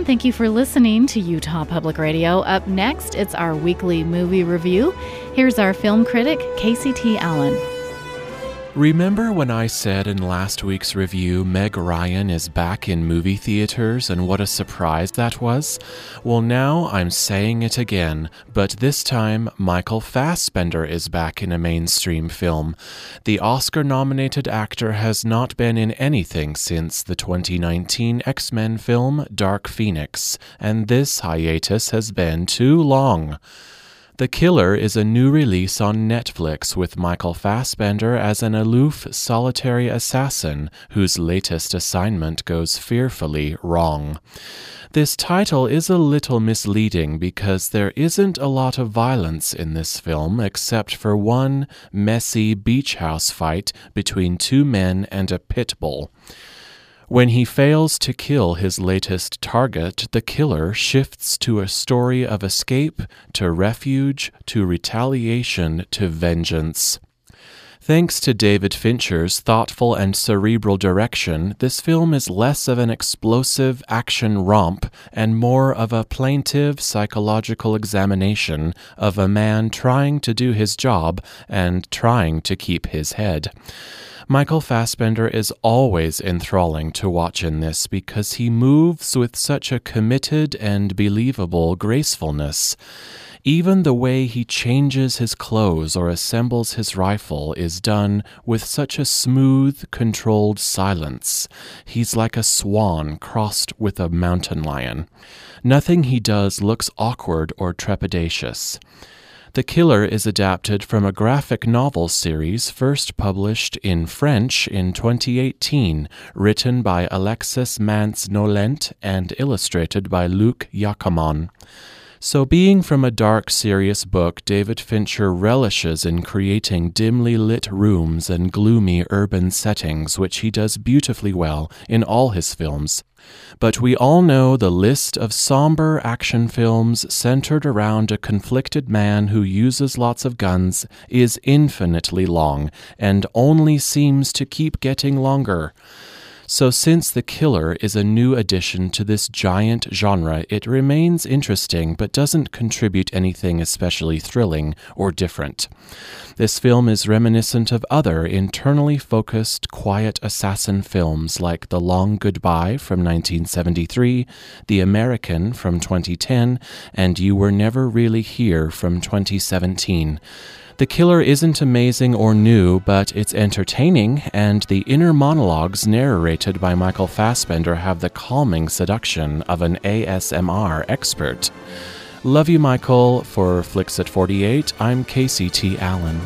and thank you for listening to Utah Public Radio. Up next, it's our weekly movie review. Here's our film critic, Casey T. Allen. Remember when I said in last week's review Meg Ryan is back in movie theaters and what a surprise that was? Well, now I'm saying it again, but this time Michael Fassbender is back in a mainstream film. The Oscar nominated actor has not been in anything since the 2019 X Men film Dark Phoenix, and this hiatus has been too long. The Killer is a new release on Netflix with Michael Fassbender as an aloof, solitary assassin whose latest assignment goes fearfully wrong. This title is a little misleading because there isn't a lot of violence in this film except for one messy beach house fight between two men and a pit bull. When he fails to kill his latest target, the killer shifts to a story of escape, to refuge, to retaliation, to vengeance. Thanks to David Fincher's thoughtful and cerebral direction, this film is less of an explosive action romp and more of a plaintive psychological examination of a man trying to do his job and trying to keep his head. Michael Fassbender is always enthralling to watch in this because he moves with such a committed and believable gracefulness. Even the way he changes his clothes or assembles his rifle is done with such a smooth, controlled silence. He's like a swan crossed with a mountain lion. Nothing he does looks awkward or trepidatious. The Killer is adapted from a graphic novel series first published in French in 2018, written by Alexis Matz Nolent and illustrated by Luc Jacamon. So, being from a dark, serious book, David Fincher relishes in creating dimly lit rooms and gloomy urban settings, which he does beautifully well in all his films. But we all know the list of somber action films centered around a conflicted man who uses lots of guns is infinitely long and only seems to keep getting longer. So, since The Killer is a new addition to this giant genre, it remains interesting but doesn't contribute anything especially thrilling or different. This film is reminiscent of other internally focused, quiet assassin films like The Long Goodbye from 1973, The American from 2010, and You Were Never Really Here from 2017. The Killer isn't amazing or new, but it's entertaining, and the inner monologues narrated by Michael Fassbender have the calming seduction of an ASMR expert. Love you, Michael. For Flix at 48, I'm Casey T. Allen.